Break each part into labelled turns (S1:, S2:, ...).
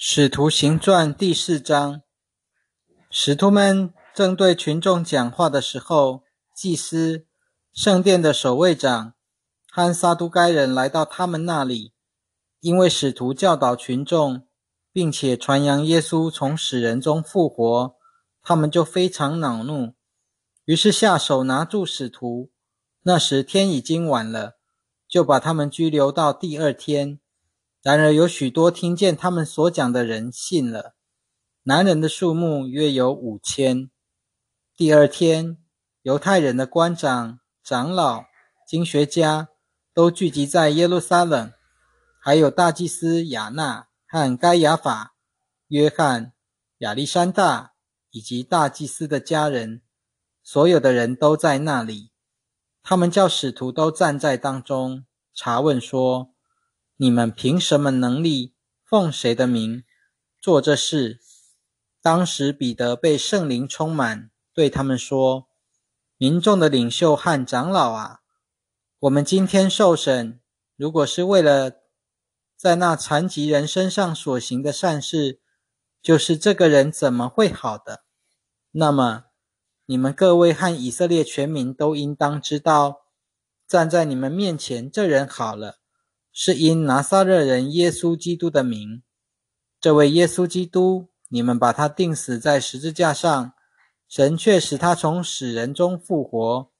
S1: 使徒行传第四章，使徒们正对群众讲话的时候，祭司、圣殿的守卫长和撒都该人来到他们那里，因为使徒教导群众，并且传扬耶稣从死人中复活，他们就非常恼怒，于是下手拿住使徒。那时天已经晚了，就把他们拘留到第二天。然而有许多听见他们所讲的人信了，男人的数目约有五千。第二天，犹太人的官长、长老、经学家都聚集在耶路撒冷，还有大祭司亚纳和该亚法、约翰、亚历山大以及大祭司的家人，所有的人都在那里。他们叫使徒都站在当中，查问说。你们凭什么能力奉谁的名做这事？当时彼得被圣灵充满，对他们说：“民众的领袖和长老啊，我们今天受审，如果是为了在那残疾人身上所行的善事，就是这个人怎么会好的？那么你们各位和以色列全民都应当知道，站在你们面前这人好了。”是因拿撒勒人耶稣基督的名，这位耶稣基督，你们把他钉死在十字架上，神却使他从死人中复活。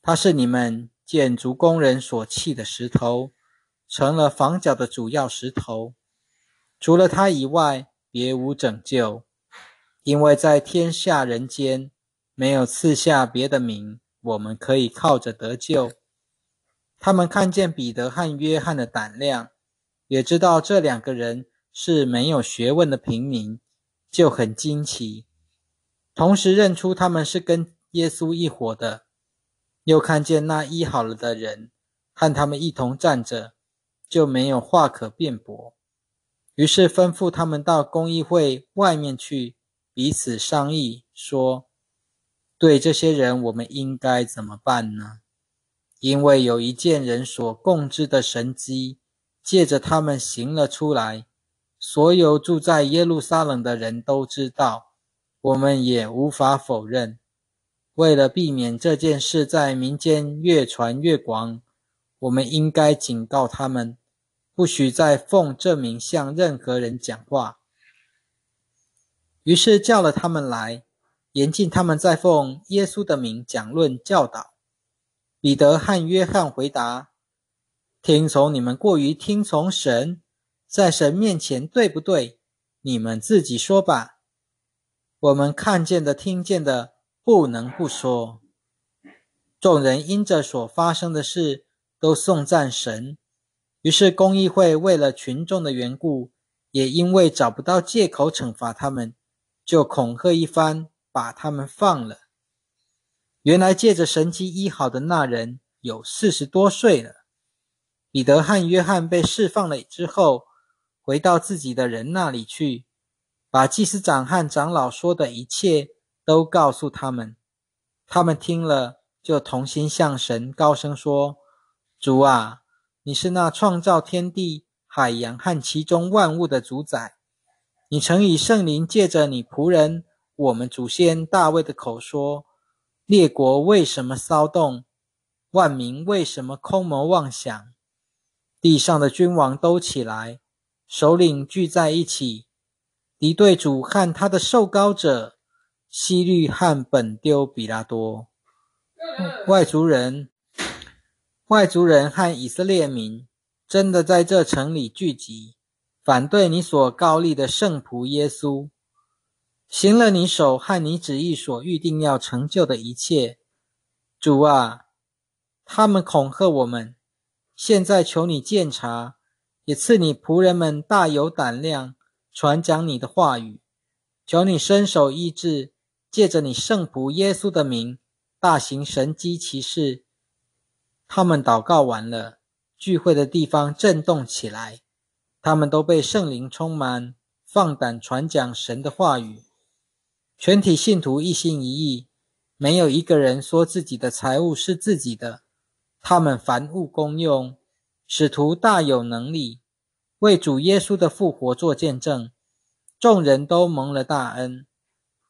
S1: 他是你们建筑工人所弃的石头，成了房角的主要石头。除了他以外，别无拯救，因为在天下人间没有赐下别的名，我们可以靠着得救。他们看见彼得和约翰的胆量，也知道这两个人是没有学问的平民，就很惊奇。同时认出他们是跟耶稣一伙的，又看见那医好了的人和他们一同站着，就没有话可辩驳。于是吩咐他们到公益会外面去，彼此商议，说：“对这些人，我们应该怎么办呢？”因为有一件人所共知的神迹，借着他们行了出来，所有住在耶路撒冷的人都知道，我们也无法否认。为了避免这件事在民间越传越广，我们应该警告他们，不许再奉这名向任何人讲话。于是叫了他们来，严禁他们再奉耶稣的名讲论教导。彼得和约翰回答：“听从你们过于听从神，在神面前对不对？你们自己说吧。我们看见的、听见的，不能不说。”众人因着所发生的事，都颂赞神。于是公议会为了群众的缘故，也因为找不到借口惩罚他们，就恐吓一番，把他们放了。原来借着神迹医好的那人有四十多岁了。彼得和约翰被释放了之后，回到自己的人那里去，把祭司长和长老说的一切都告诉他们。他们听了，就同心向神高声说：“主啊，你是那创造天地、海洋和其中万物的主宰。你曾以圣灵借着你仆人我们祖先大卫的口说。”列国为什么骚动？万民为什么空谋妄想？地上的君王都起来，首领聚在一起，敌对主和他的受膏者西律和本丢比拉多。外族人、外族人和以色列民真的在这城里聚集，反对你所高立的圣仆耶稣。行了你手和你旨意所预定要成就的一切，主啊，他们恐吓我们，现在求你鉴察，也赐你仆人们大有胆量传讲你的话语。求你伸手医治，借着你圣仆耶稣的名大行神机奇事。他们祷告完了，聚会的地方震动起来，他们都被圣灵充满，放胆传讲神的话语。全体信徒一心一意，没有一个人说自己的财物是自己的。他们凡物公用，使徒大有能力，为主耶稣的复活做见证，众人都蒙了大恩。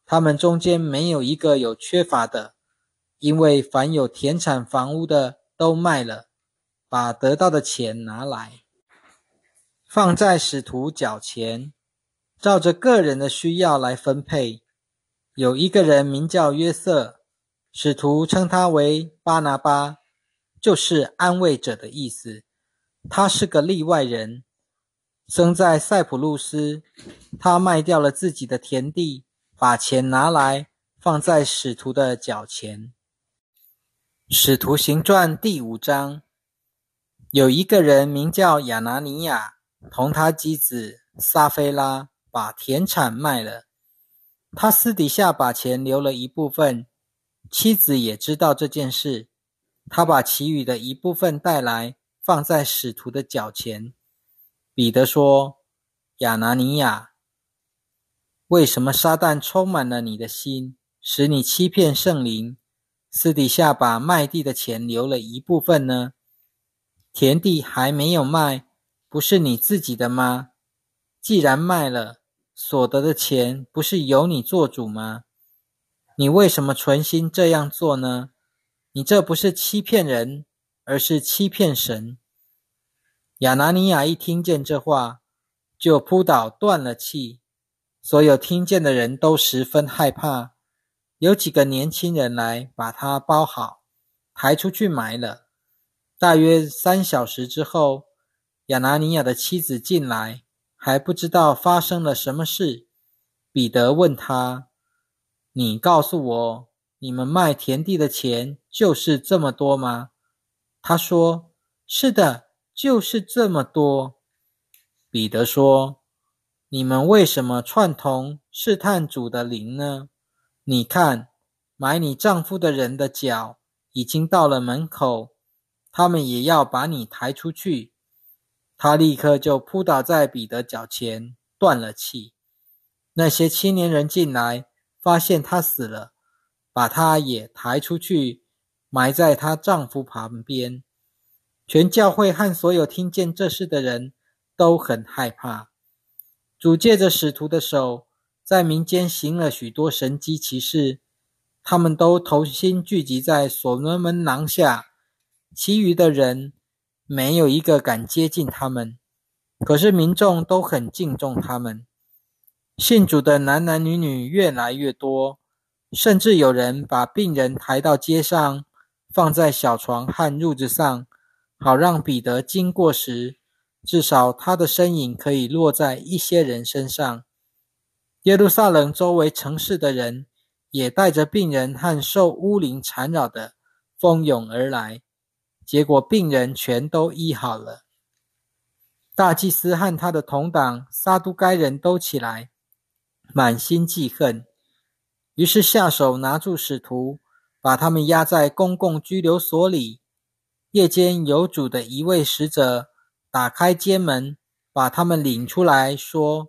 S1: 他们中间没有一个有缺乏的，因为凡有田产房屋的都卖了，把得到的钱拿来，放在使徒脚前，照着个人的需要来分配。有一个人名叫约瑟，使徒称他为巴拿巴，就是安慰者的意思。他是个例外人，生在塞浦路斯。他卖掉了自己的田地，把钱拿来放在使徒的脚前。使徒行传第五章，有一个人名叫亚拿尼亚，同他妻子撒菲拉把田产卖了。他私底下把钱留了一部分，妻子也知道这件事。他把其余的一部分带来，放在使徒的脚前。彼得说：“亚拿尼亚，为什么撒旦充满了你的心，使你欺骗圣灵，私底下把卖地的钱留了一部分呢？田地还没有卖，不是你自己的吗？既然卖了，所得的钱不是由你做主吗？你为什么存心这样做呢？你这不是欺骗人，而是欺骗神。亚拿尼亚一听见这话，就扑倒断了气。所有听见的人都十分害怕。有几个年轻人来把他包好，抬出去埋了。大约三小时之后，亚拿尼亚的妻子进来。还不知道发生了什么事，彼得问他：“你告诉我，你们卖田地的钱就是这么多吗？”他说：“是的，就是这么多。”彼得说：“你们为什么串通试探主的灵呢？你看，买你丈夫的人的脚已经到了门口，他们也要把你抬出去。”他立刻就扑倒在彼得脚前，断了气。那些青年人进来，发现他死了，把他也抬出去，埋在她丈夫旁边。全教会和所有听见这事的人都很害怕。主借着使徒的手，在民间行了许多神迹奇事，他们都同心聚集在所罗门廊下，其余的人。没有一个敢接近他们，可是民众都很敬重他们。信主的男男女女越来越多，甚至有人把病人抬到街上，放在小床和褥子上，好让彼得经过时，至少他的身影可以落在一些人身上。耶路撒冷周围城市的人也带着病人和受巫灵缠绕的，蜂拥而来。结果病人全都医好了。大祭司和他的同党撒都该人都起来，满心记恨，于是下手拿住使徒，把他们押在公共拘留所里。夜间有主的一位使者打开监门，把他们领出来，说：“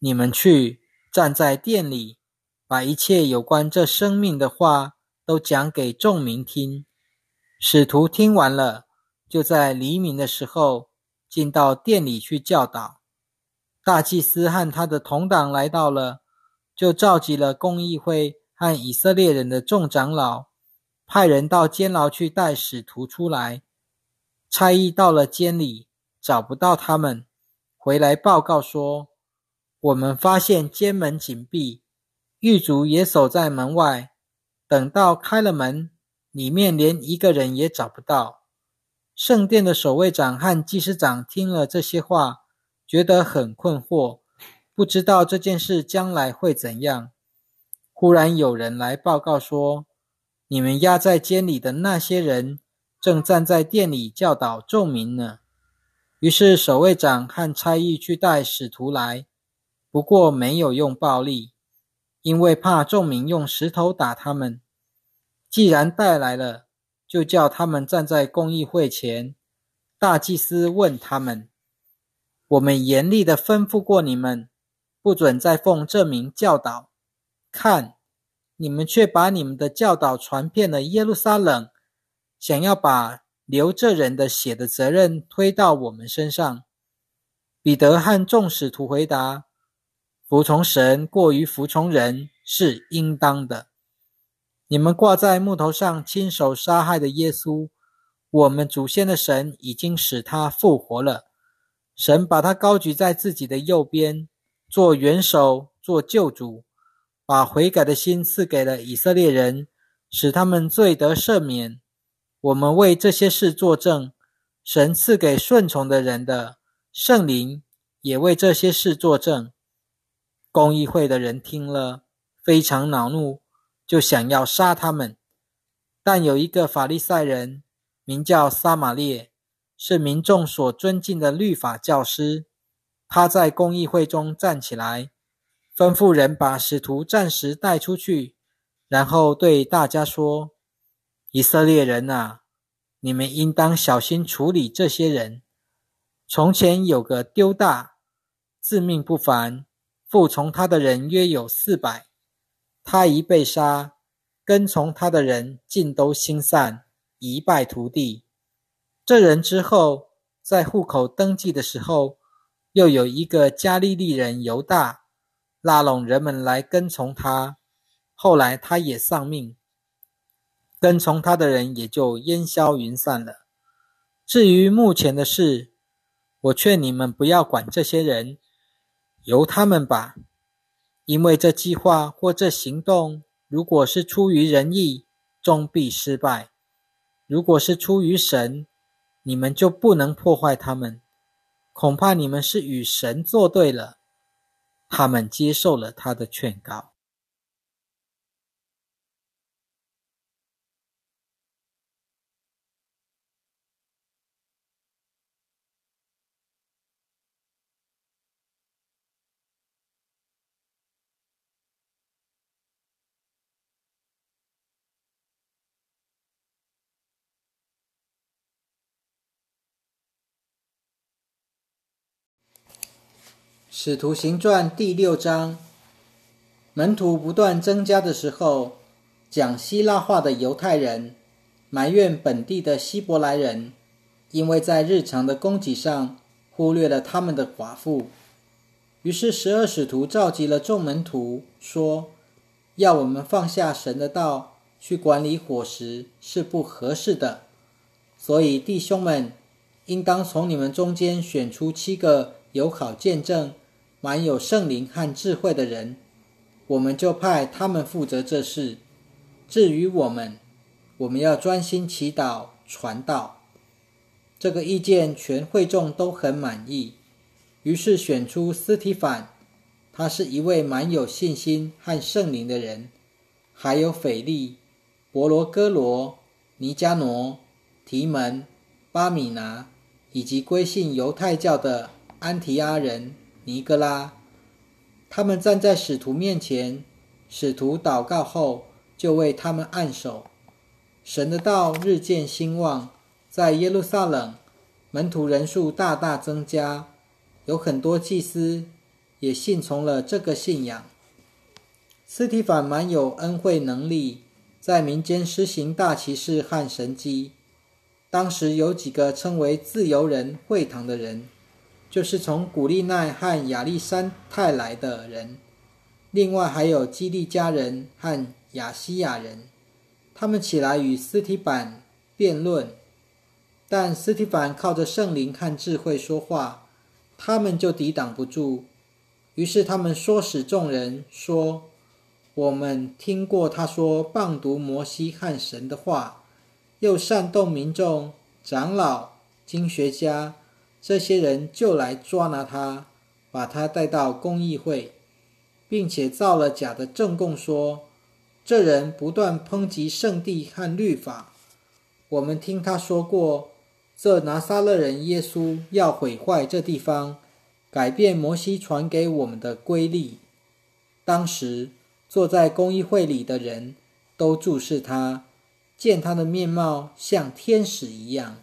S1: 你们去站在店里，把一切有关这生命的话都讲给众民听。”使徒听完了，就在黎明的时候进到店里去教导。大祭司和他的同党来到了，就召集了公议会和以色列人的众长老，派人到监牢去带使徒出来。差役到了监里，找不到他们，回来报告说：“我们发现监门紧闭，狱卒也守在门外，等到开了门。”里面连一个人也找不到。圣殿的守卫长和祭司长听了这些话，觉得很困惑，不知道这件事将来会怎样。忽然有人来报告说：“你们押在监里的那些人，正站在店里教导众民呢。”于是守卫长和差役去带使徒来，不过没有用暴力，因为怕众民用石头打他们。既然带来了，就叫他们站在公议会前。大祭司问他们：“我们严厉的吩咐过你们，不准再奉这名教导。看，你们却把你们的教导传遍了耶路撒冷，想要把流这人的血的责任推到我们身上。”彼得和众使徒回答：“服从神过于服从人是应当的。你们挂在木头上亲手杀害的耶稣，我们祖先的神已经使他复活了。神把他高举在自己的右边，做元首，做救主，把悔改的心赐给了以色列人，使他们罪得赦免。我们为这些事作证。神赐给顺从的人的圣灵也为这些事作证。公议会的人听了，非常恼怒，就想要杀他们。但有一个法利赛人，名叫撒玛列，是民众所尊敬的律法教师。他在公议会中站起来，吩咐人把使徒暂时带出去，然后对大家说：“以色列人啊！”你们应当小心处理这些人。从前有个丢大，自命不凡，服从他的人约有四百。他一被杀，跟从他的人尽都心散，一败涂地。这人之后，在户口登记的时候，又有一个加利利人犹大，拉拢人们来跟从他。后来他也丧命。跟从他的人也就烟消云散了。至于目前的事，我劝你们不要管这些人，由他们吧。因为这计划或这行动，如果是出于人意，终必失败；如果是出于神，你们就不能破坏他们。恐怕你们是与神作对了。他们接受了他的劝告。使徒行传第六章，门徒不断增加的时候，讲希腊话的犹太人埋怨本地的希伯来人，因为在日常的供给上忽略了他们的寡妇。于是十二使徒召集了众门徒，说：“要我们放下神的道，去管理伙食是不合适的。所以弟兄们，应当从你们中间选出七个友好见证。”满有圣灵和智慧的人，我们就派他们负责这事。至于我们，我们要专心祈祷、传道。这个意见全会众都很满意，于是选出斯提凡，他是一位满有信心和圣灵的人，还有斐利、伯罗哥罗、尼加挪、提门、巴米拿，以及归信犹太教的安提阿人。尼格拉，他们站在使徒面前，使徒祷告后，就为他们按手。神的道日渐兴旺，在耶路撒冷，门徒人数大大增加，有很多祭司也信从了这个信仰。斯提法蛮有恩惠能力，在民间施行大骑士和神迹。当时有几个称为自由人会堂的人。就是从古利奈和亚历山泰来的人，另外还有基利家人和亚西亚人，他们起来与斯提凡辩论，但斯提凡靠着圣灵和智慧说话，他们就抵挡不住。于是他们唆使众人说：“我们听过他说谤读摩西和神的话，又煽动民众、长老、经学家。”这些人就来抓拿他，把他带到公议会，并且造了假的证供，说这人不断抨击圣地和律法。我们听他说过，这拿撒勒人耶稣要毁坏这地方，改变摩西传给我们的规律。当时坐在公议会里的人都注视他，见他的面貌像天使一样。